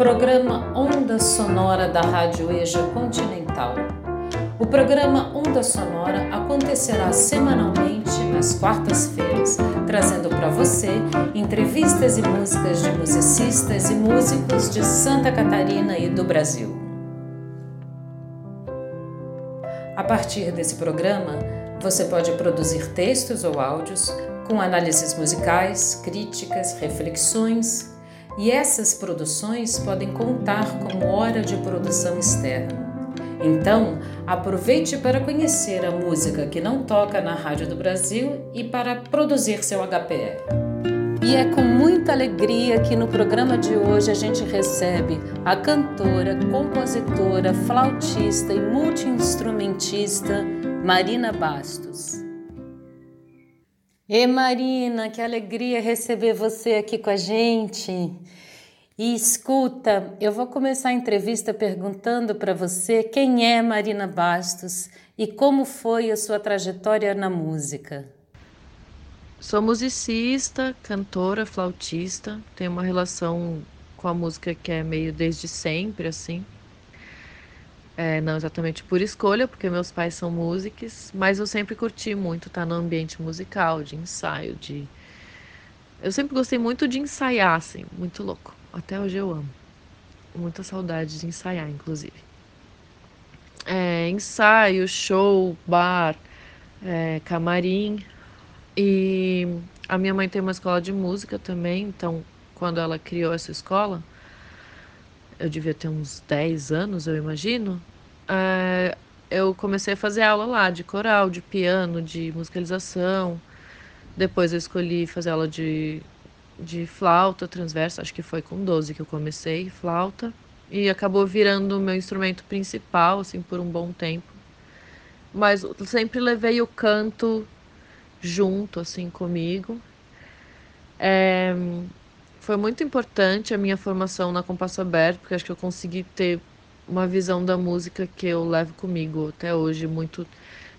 Programa Onda Sonora da Rádio EJA Continental. O programa Onda Sonora acontecerá semanalmente nas quartas-feiras, trazendo para você entrevistas e músicas de musicistas e músicos de Santa Catarina e do Brasil. A partir desse programa, você pode produzir textos ou áudios com análises musicais, críticas, reflexões, e essas produções podem contar como hora de produção externa. Então, aproveite para conhecer a música que não toca na Rádio do Brasil e para produzir seu HPR. E é com muita alegria que no programa de hoje a gente recebe a cantora, compositora, flautista e multiinstrumentista Marina Bastos. E Marina, que alegria receber você aqui com a gente. E escuta, eu vou começar a entrevista perguntando para você quem é Marina Bastos e como foi a sua trajetória na música. Sou musicista, cantora, flautista, tenho uma relação com a música que é meio desde sempre, assim. É, não exatamente por escolha, porque meus pais são músicos, mas eu sempre curti muito estar no ambiente musical, de ensaio, de. Eu sempre gostei muito de ensaiar, assim, muito louco. Até hoje eu amo. Muita saudade de ensaiar, inclusive. É, ensaio, show, bar, é, camarim. E a minha mãe tem uma escola de música também, então quando ela criou essa escola, eu devia ter uns 10 anos, eu imagino, é, eu comecei a fazer aula lá de coral, de piano, de musicalização. Depois eu escolhi fazer aula de, de flauta transversa, acho que foi com 12 que eu comecei, flauta. E acabou virando o meu instrumento principal, assim, por um bom tempo. Mas sempre levei o canto junto, assim, comigo. É, foi muito importante a minha formação na Compasso Aberto, porque acho que eu consegui ter uma visão da música que eu levo comigo até hoje, muito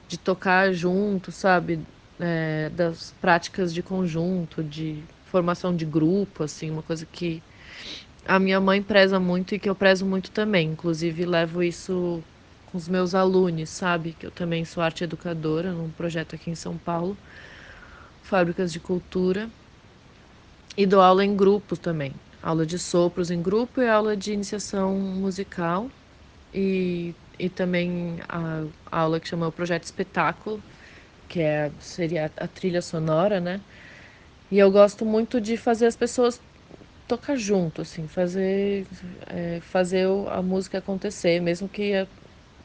de tocar junto, sabe? É, das práticas de conjunto, de formação de grupo, assim, uma coisa que a minha mãe preza muito e que eu prezo muito também. Inclusive, levo isso com os meus alunos, sabe? Que eu também sou arte educadora num projeto aqui em São Paulo, Fábricas de Cultura. E dou aula em grupo também. Aula de sopros em grupo e aula de iniciação musical. E, e também a, a aula que chama o Projeto Espetáculo, que é, seria a trilha sonora, né? E eu gosto muito de fazer as pessoas tocar junto, assim, fazer, é, fazer a música acontecer, mesmo que a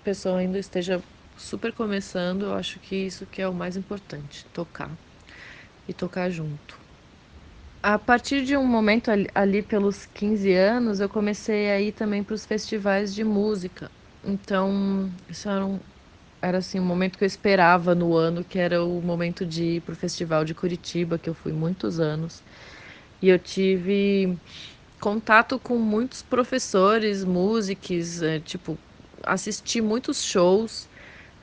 pessoa ainda esteja super começando, eu acho que isso que é o mais importante, tocar e tocar junto. A partir de um momento ali, ali pelos 15 anos, eu comecei a ir também para os festivais de música. Então, isso era, um, era assim, um momento que eu esperava no ano, que era o momento de ir para o Festival de Curitiba, que eu fui muitos anos. E eu tive contato com muitos professores, músicos, é, tipo, assisti muitos shows,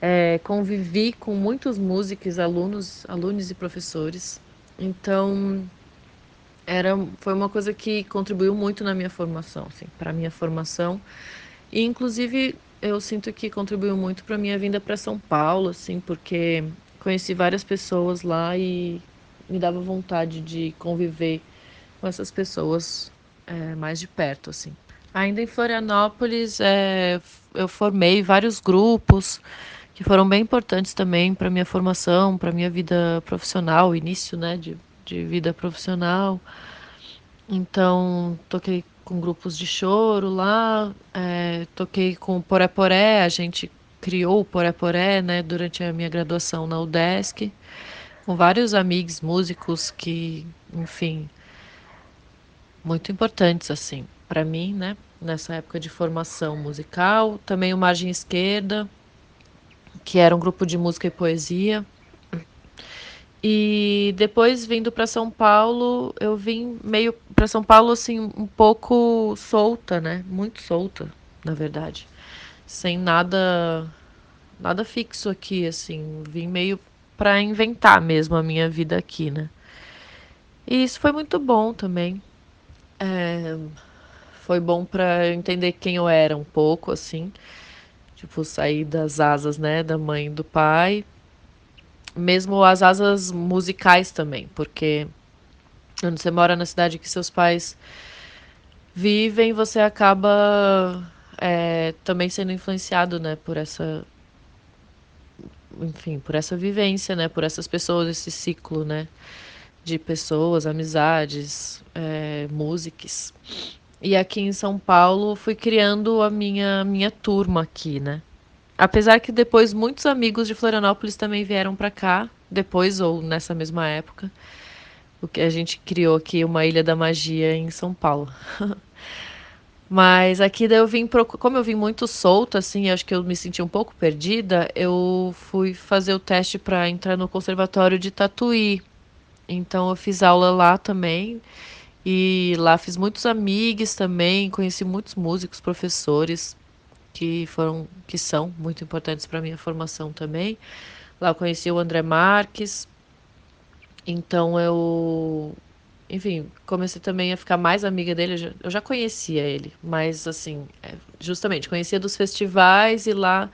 é, convivi com muitos músicos, alunos, alunos e professores. Então, era foi uma coisa que contribuiu muito na minha formação, assim, para minha formação. E inclusive eu sinto que contribuiu muito para minha vinda para São Paulo, assim, porque conheci várias pessoas lá e me dava vontade de conviver com essas pessoas é, mais de perto, assim. Ainda em Florianópolis, é, eu formei vários grupos que foram bem importantes também para minha formação, para minha vida profissional, início, né, de de vida profissional. Então, toquei com grupos de choro lá, é, toquei com o Poré Poré, a gente criou o Poré Poré, né, durante a minha graduação na UDESC, com vários amigos músicos que, enfim, muito importantes, assim, para mim, né, nessa época de formação musical. Também o Margem Esquerda, que era um grupo de música e poesia, e depois vindo para São Paulo, eu vim meio para São Paulo assim um pouco solta, né? Muito solta, na verdade. Sem nada nada fixo aqui assim, vim meio para inventar mesmo a minha vida aqui, né? E isso foi muito bom também. É, foi bom para entender quem eu era um pouco, assim. Tipo, sair das asas, né, da mãe e do pai. Mesmo as asas musicais também, porque quando você mora na cidade que seus pais vivem, você acaba é, também sendo influenciado, né, por essa enfim, por essa vivência, né, por essas pessoas, esse ciclo, né, de pessoas, amizades, é, músicas. E aqui em São Paulo fui criando a minha minha turma aqui, né? Apesar que depois muitos amigos de Florianópolis também vieram para cá, depois ou nessa mesma época. O que a gente criou aqui uma Ilha da Magia em São Paulo. Mas aqui daí eu vim, como eu vim muito solta, assim, acho que eu me senti um pouco perdida, eu fui fazer o teste para entrar no conservatório de Tatuí. Então eu fiz aula lá também. E lá fiz muitos amigos também, conheci muitos músicos, professores que foram que são muito importantes para minha formação também. Lá eu conheci o André Marques. Então eu enfim, comecei também a ficar mais amiga dele. Eu já, eu já conhecia ele, mas assim, é, justamente conhecia dos festivais e lá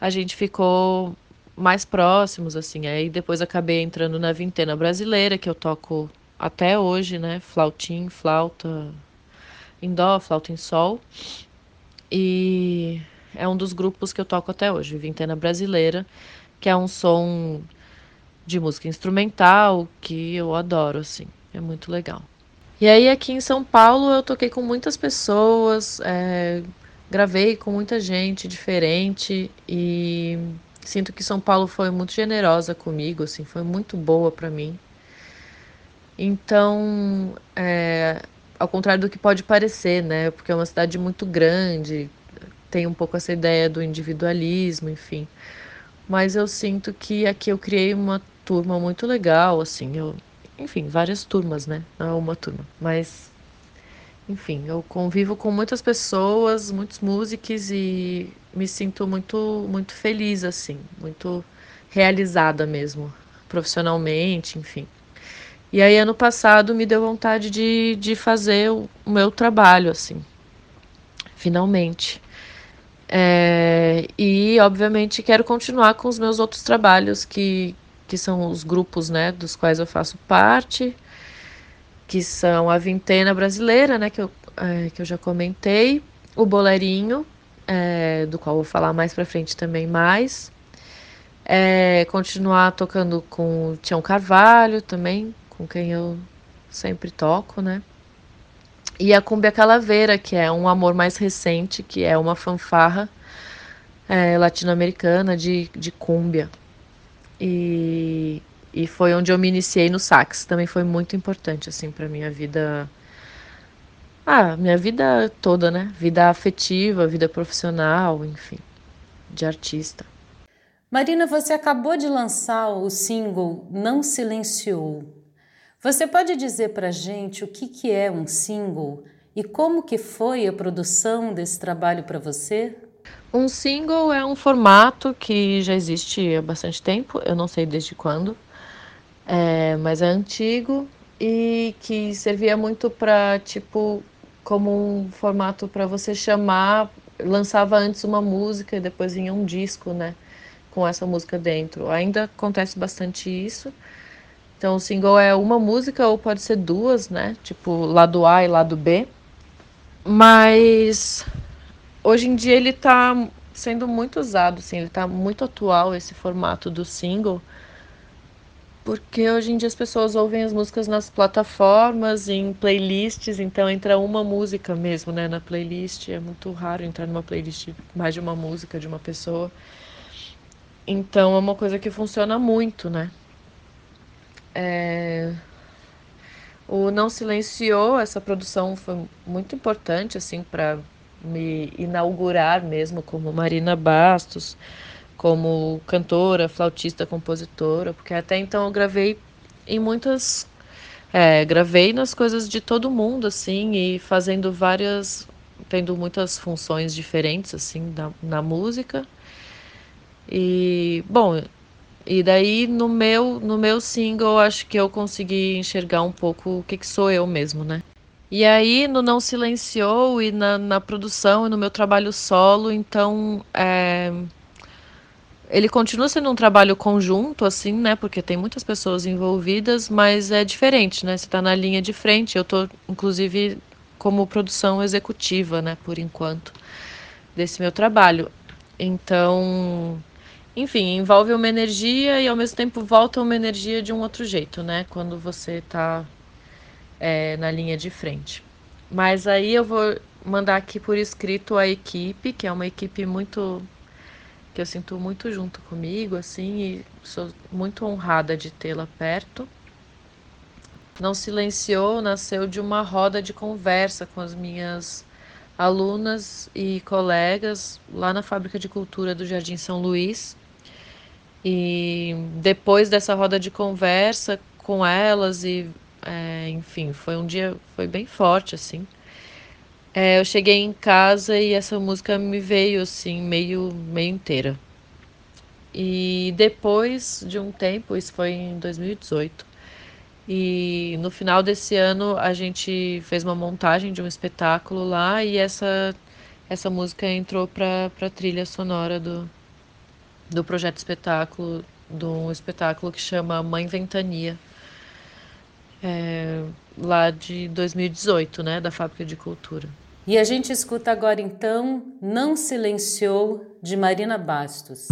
a gente ficou mais próximos, assim. Aí depois acabei entrando na Vintena Brasileira, que eu toco até hoje, né? Flautim, flauta em dó, flauta em sol. E é um dos grupos que eu toco até hoje, Vintena Brasileira, que é um som de música instrumental que eu adoro, assim. É muito legal. E aí aqui em São Paulo eu toquei com muitas pessoas, é, gravei com muita gente diferente e sinto que São Paulo foi muito generosa comigo, assim, foi muito boa para mim. Então, é, ao contrário do que pode parecer, né? Porque é uma cidade muito grande, tem um pouco essa ideia do individualismo, enfim. Mas eu sinto que aqui eu criei uma turma muito legal, assim, eu enfim, várias turmas, né? Não é uma turma, mas enfim, eu convivo com muitas pessoas, muitos músicos e me sinto muito muito feliz assim, muito realizada mesmo, profissionalmente, enfim. E aí ano passado me deu vontade de, de fazer o, o meu trabalho assim, finalmente. É, e obviamente quero continuar com os meus outros trabalhos que, que são os grupos né, dos quais eu faço parte, que são a Vintena Brasileira, né, que, eu, é, que eu já comentei, o Boleirinho, é, do qual vou falar mais para frente também mais, é, continuar tocando com o Tião Carvalho também, com quem eu sempre toco, né? E a Cumbia Calaveira, que é um amor mais recente, que é uma fanfarra é, latino-americana de, de cúmbia. E, e foi onde eu me iniciei no sax. Também foi muito importante, assim, para minha vida. Ah, minha vida toda, né? Vida afetiva, vida profissional, enfim, de artista. Marina, você acabou de lançar o single Não Silenciou. Você pode dizer para gente o que, que é um single e como que foi a produção desse trabalho para você? Um single é um formato que já existe há bastante tempo, eu não sei desde quando, é, mas é antigo e que servia muito para tipo como um formato para você chamar, lançava antes uma música e depois vinha um disco, né, com essa música dentro. Ainda acontece bastante isso. Então o single é uma música ou pode ser duas, né, tipo lado A e lado B. Mas hoje em dia ele está sendo muito usado, assim, ele está muito atual esse formato do single, porque hoje em dia as pessoas ouvem as músicas nas plataformas, em playlists, então entra uma música mesmo, né, na playlist. É muito raro entrar numa playlist mais de uma música de uma pessoa. Então é uma coisa que funciona muito, né? É... O Não Silenciou, essa produção foi muito importante, assim, para me inaugurar mesmo como Marina Bastos, como cantora, flautista, compositora, porque até então eu gravei em muitas. É, gravei nas coisas de todo mundo, assim, e fazendo várias. tendo muitas funções diferentes, assim, na, na música. E, bom, e daí no meu, no meu single, acho que eu consegui enxergar um pouco o que, que sou eu mesmo, né? E aí, no Não Silenciou e na, na produção e no meu trabalho solo, então é, ele continua sendo um trabalho conjunto, assim, né? Porque tem muitas pessoas envolvidas, mas é diferente, né? Você está na linha de frente. Eu estou, inclusive, como produção executiva, né? Por enquanto, desse meu trabalho. Então, enfim, envolve uma energia e ao mesmo tempo volta uma energia de um outro jeito, né? Quando você está é, na linha de frente. Mas aí eu vou mandar aqui por escrito a equipe, que é uma equipe muito que eu sinto muito junto comigo, assim, e sou muito honrada de tê-la perto. Não Silenciou nasceu de uma roda de conversa com as minhas alunas e colegas lá na Fábrica de Cultura do Jardim São Luís. E depois dessa roda de conversa com elas e é, enfim, foi um dia, foi bem forte, assim. É, eu cheguei em casa e essa música me veio, assim, meio, meio inteira. E depois de um tempo, isso foi em 2018, e no final desse ano a gente fez uma montagem de um espetáculo lá e essa, essa música entrou para a trilha sonora do, do projeto espetáculo, um espetáculo que chama Mãe Ventania é, lá de 2018, né, da Fábrica de Cultura. E a gente escuta agora então Não Silenciou, de Marina Bastos.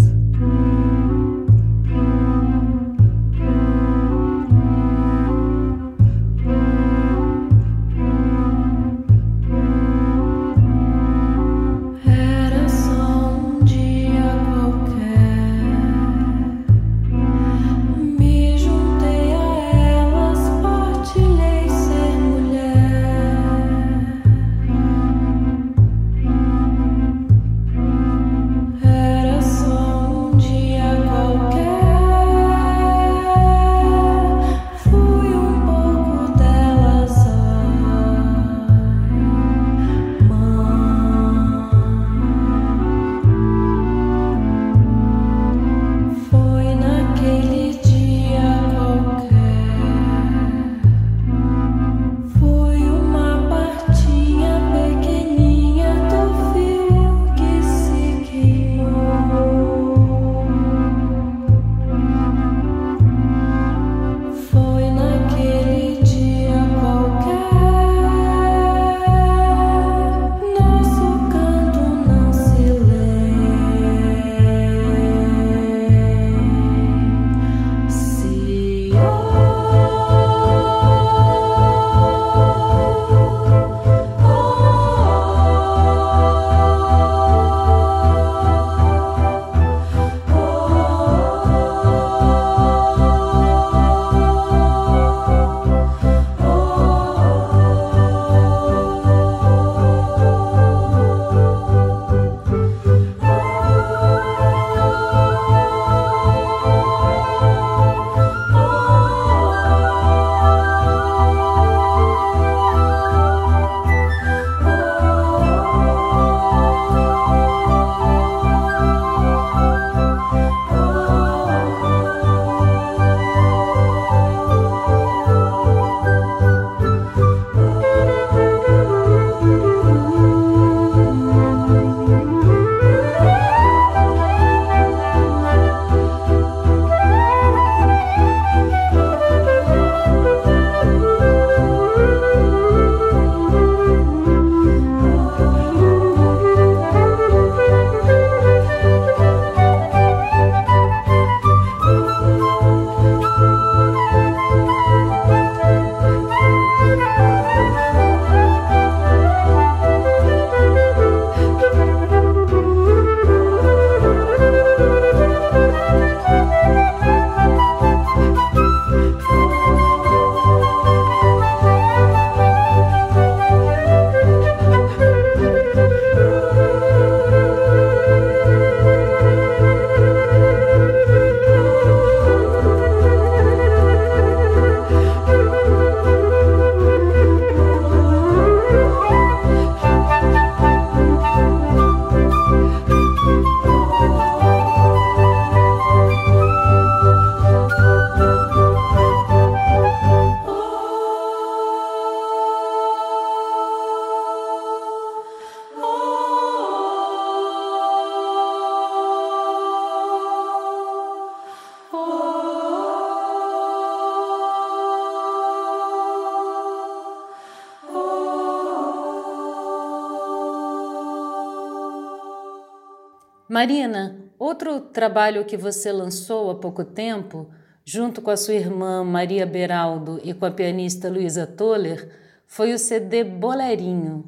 Marina, outro trabalho que você lançou há pouco tempo, junto com a sua irmã Maria Beraldo e com a pianista Luísa Toller, foi o CD Bolerinho.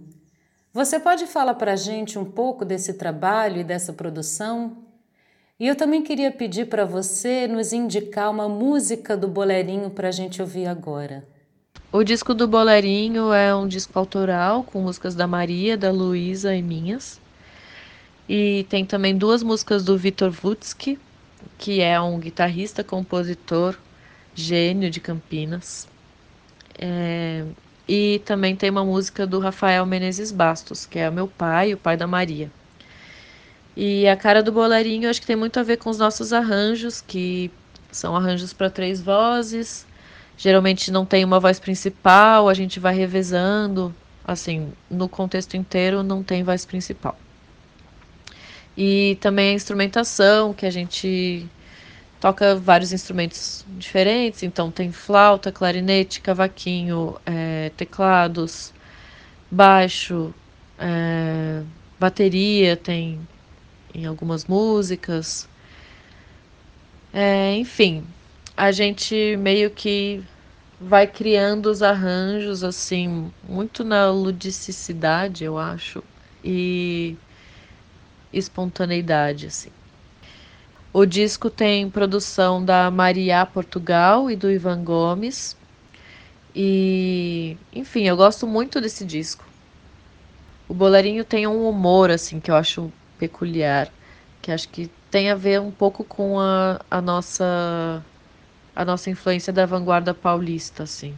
Você pode falar para a gente um pouco desse trabalho e dessa produção? E eu também queria pedir para você nos indicar uma música do Bolerinho para a gente ouvir agora. O disco do Bolerinho é um disco autoral com músicas da Maria, da Luísa e minhas. E tem também duas músicas do Vitor Vutsky, que é um guitarrista, compositor, gênio de Campinas. É... E também tem uma música do Rafael Menezes Bastos, que é o meu pai, o pai da Maria. E a cara do bolerinho acho que tem muito a ver com os nossos arranjos, que são arranjos para três vozes. Geralmente não tem uma voz principal, a gente vai revezando. Assim, no contexto inteiro não tem voz principal. E também a instrumentação, que a gente toca vários instrumentos diferentes, então tem flauta, clarinete, cavaquinho, é, teclados, baixo, é, bateria tem em algumas músicas. É, enfim, a gente meio que vai criando os arranjos assim, muito na ludicidade, eu acho, e espontaneidade assim. O disco tem produção da Maria Portugal e do Ivan Gomes. E, enfim, eu gosto muito desse disco. O Bolerinho tem um humor assim que eu acho peculiar, que acho que tem a ver um pouco com a, a nossa a nossa influência da vanguarda paulista, assim.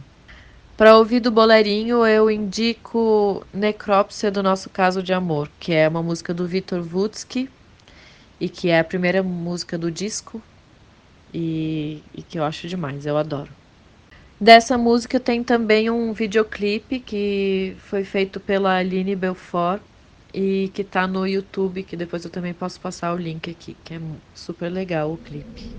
Para ouvir do Bolerinho, eu indico Necrópsia do Nosso Caso de Amor, que é uma música do Vitor Vutsky e que é a primeira música do disco e, e que eu acho demais, eu adoro. Dessa música tem também um videoclipe que foi feito pela Aline Belfort e que tá no YouTube, que depois eu também posso passar o link aqui, que é super legal o clipe.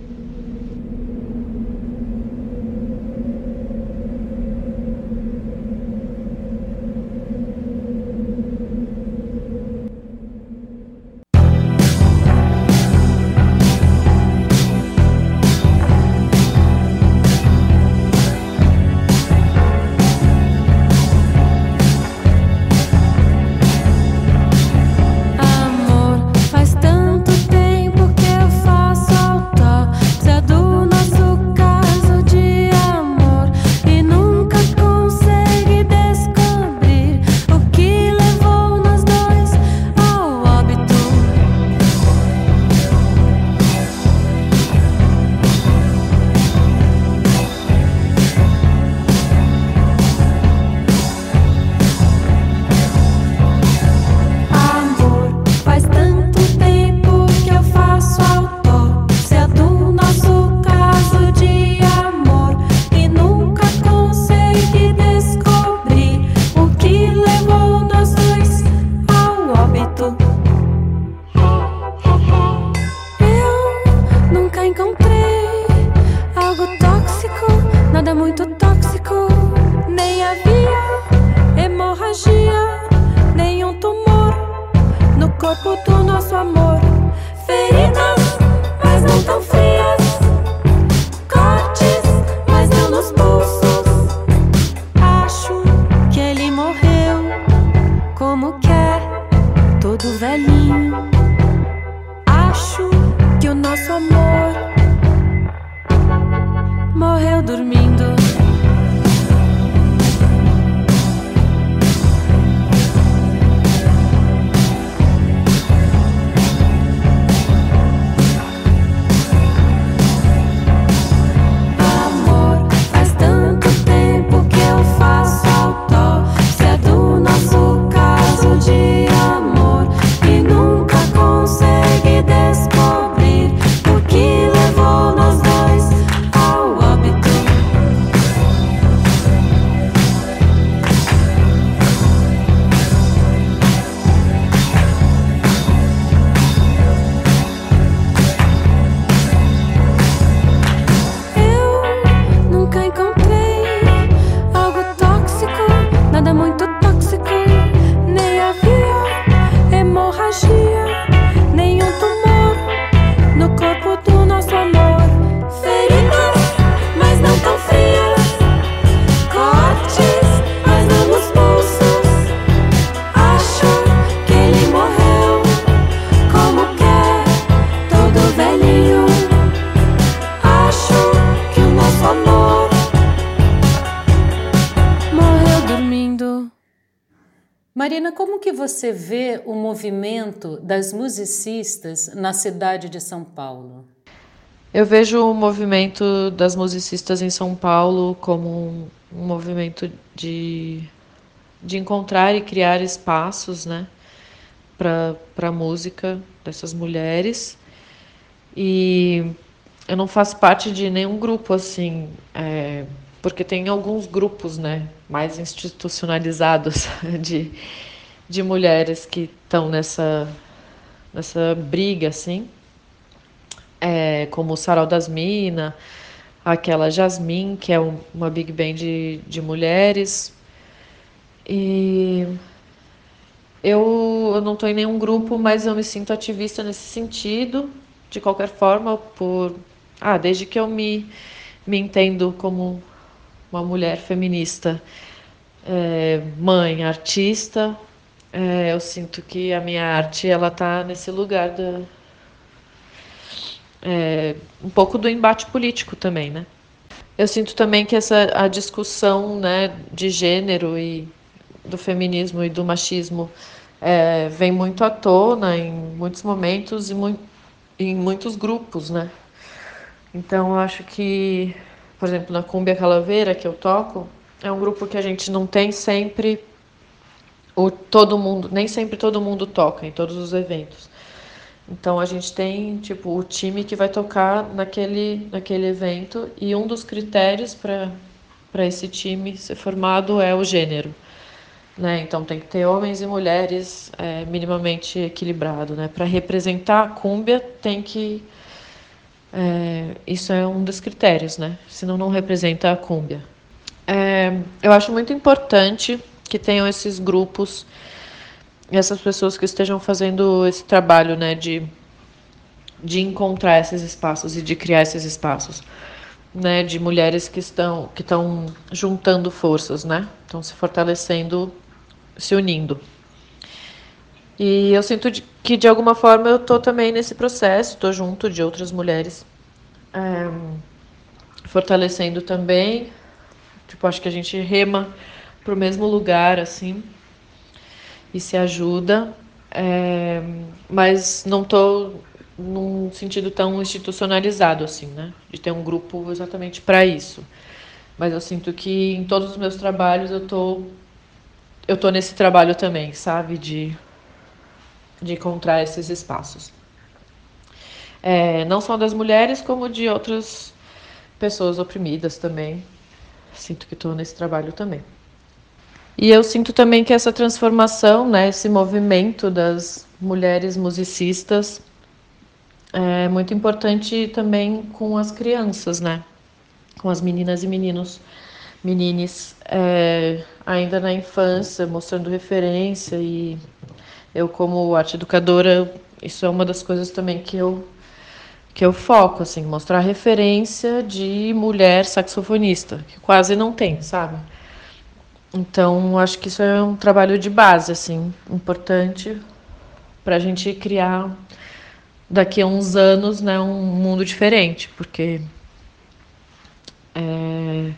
Você vê o movimento das musicistas na cidade de São Paulo? Eu vejo o movimento das musicistas em São Paulo como um, movimento de, de encontrar e criar espaços, né, para a música dessas mulheres. E eu não faço parte de nenhum grupo assim, é, porque tem alguns grupos, né, mais institucionalizados de, de mulheres que estão nessa, nessa briga, assim, é, como o Sarau das Minas, aquela Jasmine, que é um, uma big band de, de mulheres. E eu, eu não estou em nenhum grupo, mas eu me sinto ativista nesse sentido, de qualquer forma, por ah, desde que eu me, me entendo como uma mulher feminista, é, mãe, artista, é, eu sinto que a minha arte ela está nesse lugar da é, um pouco do embate político também, né? Eu sinto também que essa a discussão né, de gênero e do feminismo e do machismo é, vem muito à tona em muitos momentos e mu em muitos grupos, né? Então eu acho que por exemplo, na Cumbia Calaveira, que eu toco, é um grupo que a gente não tem sempre o todo mundo, nem sempre todo mundo toca em todos os eventos. Então a gente tem tipo o time que vai tocar naquele naquele evento e um dos critérios para esse time ser formado é o gênero, né? Então tem que ter homens e mulheres é, minimamente equilibrado, né? Para representar a cúmbia tem que é, isso é um dos critérios, né? Senão não representa a cúmbia. É, eu acho muito importante que tenham esses grupos essas pessoas que estejam fazendo esse trabalho, né, de, de encontrar esses espaços e de criar esses espaços, né, de mulheres que estão que estão juntando forças, né, estão se fortalecendo, se unindo. E eu sinto que de alguma forma eu estou também nesse processo, estou junto de outras mulheres, é, fortalecendo também. Tipo, acho que a gente rema para o mesmo lugar, assim, e se ajuda. É, mas não estou num sentido tão institucionalizado assim, né? De ter um grupo exatamente para isso. Mas eu sinto que em todos os meus trabalhos eu tô eu tô nesse trabalho também, sabe, de de encontrar esses espaços. É, não só das mulheres, como de outras pessoas oprimidas também. Sinto que estou nesse trabalho também. E eu sinto também que essa transformação, né, esse movimento das mulheres musicistas é muito importante também com as crianças, né? Com as meninas e meninos, menines é, ainda na infância, mostrando referência e eu como arte educadora, isso é uma das coisas também que eu que eu foco assim, mostrar referência de mulher saxofonista, que quase não tem, sabe? Então, acho que isso é um trabalho de base assim, importante para a gente criar daqui a uns anos, né, um mundo diferente, porque é,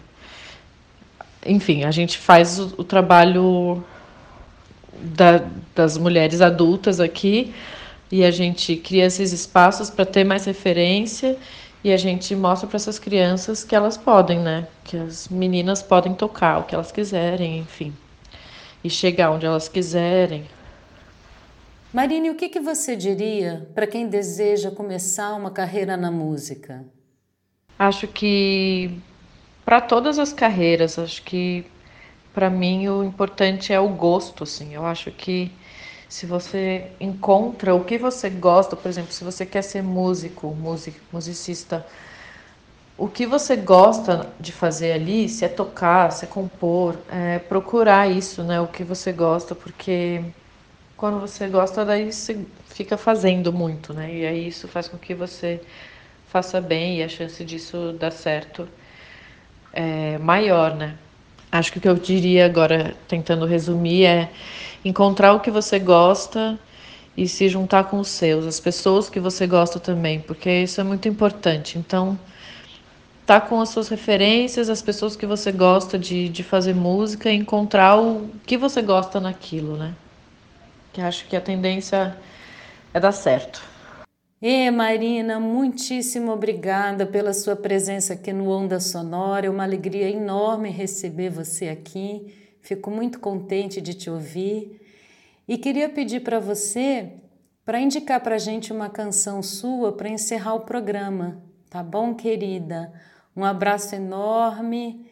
enfim, a gente faz o, o trabalho da, das mulheres adultas aqui e a gente cria esses espaços para ter mais referência e a gente mostra para essas crianças que elas podem, né? Que as meninas podem tocar o que elas quiserem, enfim, e chegar onde elas quiserem. Marine, o que, que você diria para quem deseja começar uma carreira na música? Acho que para todas as carreiras, acho que para mim o importante é o gosto, assim. Eu acho que se você encontra o que você gosta, por exemplo, se você quer ser músico, music, musicista, o que você gosta de fazer ali, se é tocar, se é compor, é procurar isso, né? O que você gosta, porque quando você gosta, daí você fica fazendo muito, né? E aí isso faz com que você faça bem e a chance disso dar certo é maior, né? Acho que o que eu diria agora, tentando resumir, é encontrar o que você gosta e se juntar com os seus, as pessoas que você gosta também, porque isso é muito importante. Então, tá com as suas referências, as pessoas que você gosta de, de fazer música e encontrar o que você gosta naquilo, né? Que acho que a tendência é dar certo. E Marina, muitíssimo obrigada pela sua presença aqui no Onda Sonora. É uma alegria enorme receber você aqui. Fico muito contente de te ouvir. E queria pedir para você para indicar para a gente uma canção sua para encerrar o programa, tá bom, querida? Um abraço enorme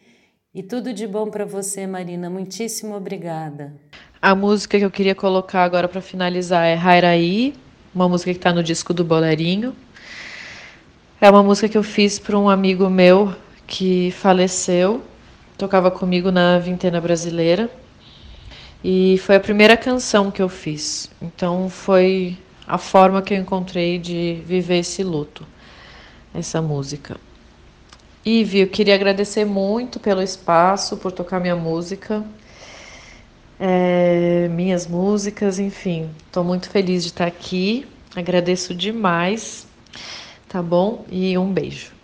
e tudo de bom para você, Marina. Muitíssimo obrigada. A música que eu queria colocar agora para finalizar é Rairaí, uma música que está no disco do Bolerinho. É uma música que eu fiz para um amigo meu que faleceu, tocava comigo na Vintena Brasileira. E foi a primeira canção que eu fiz. Então foi a forma que eu encontrei de viver esse luto, essa música. Ive, eu queria agradecer muito pelo espaço, por tocar minha música, é, minhas músicas, enfim. Estou muito feliz de estar aqui. Agradeço demais, tá bom? E um beijo.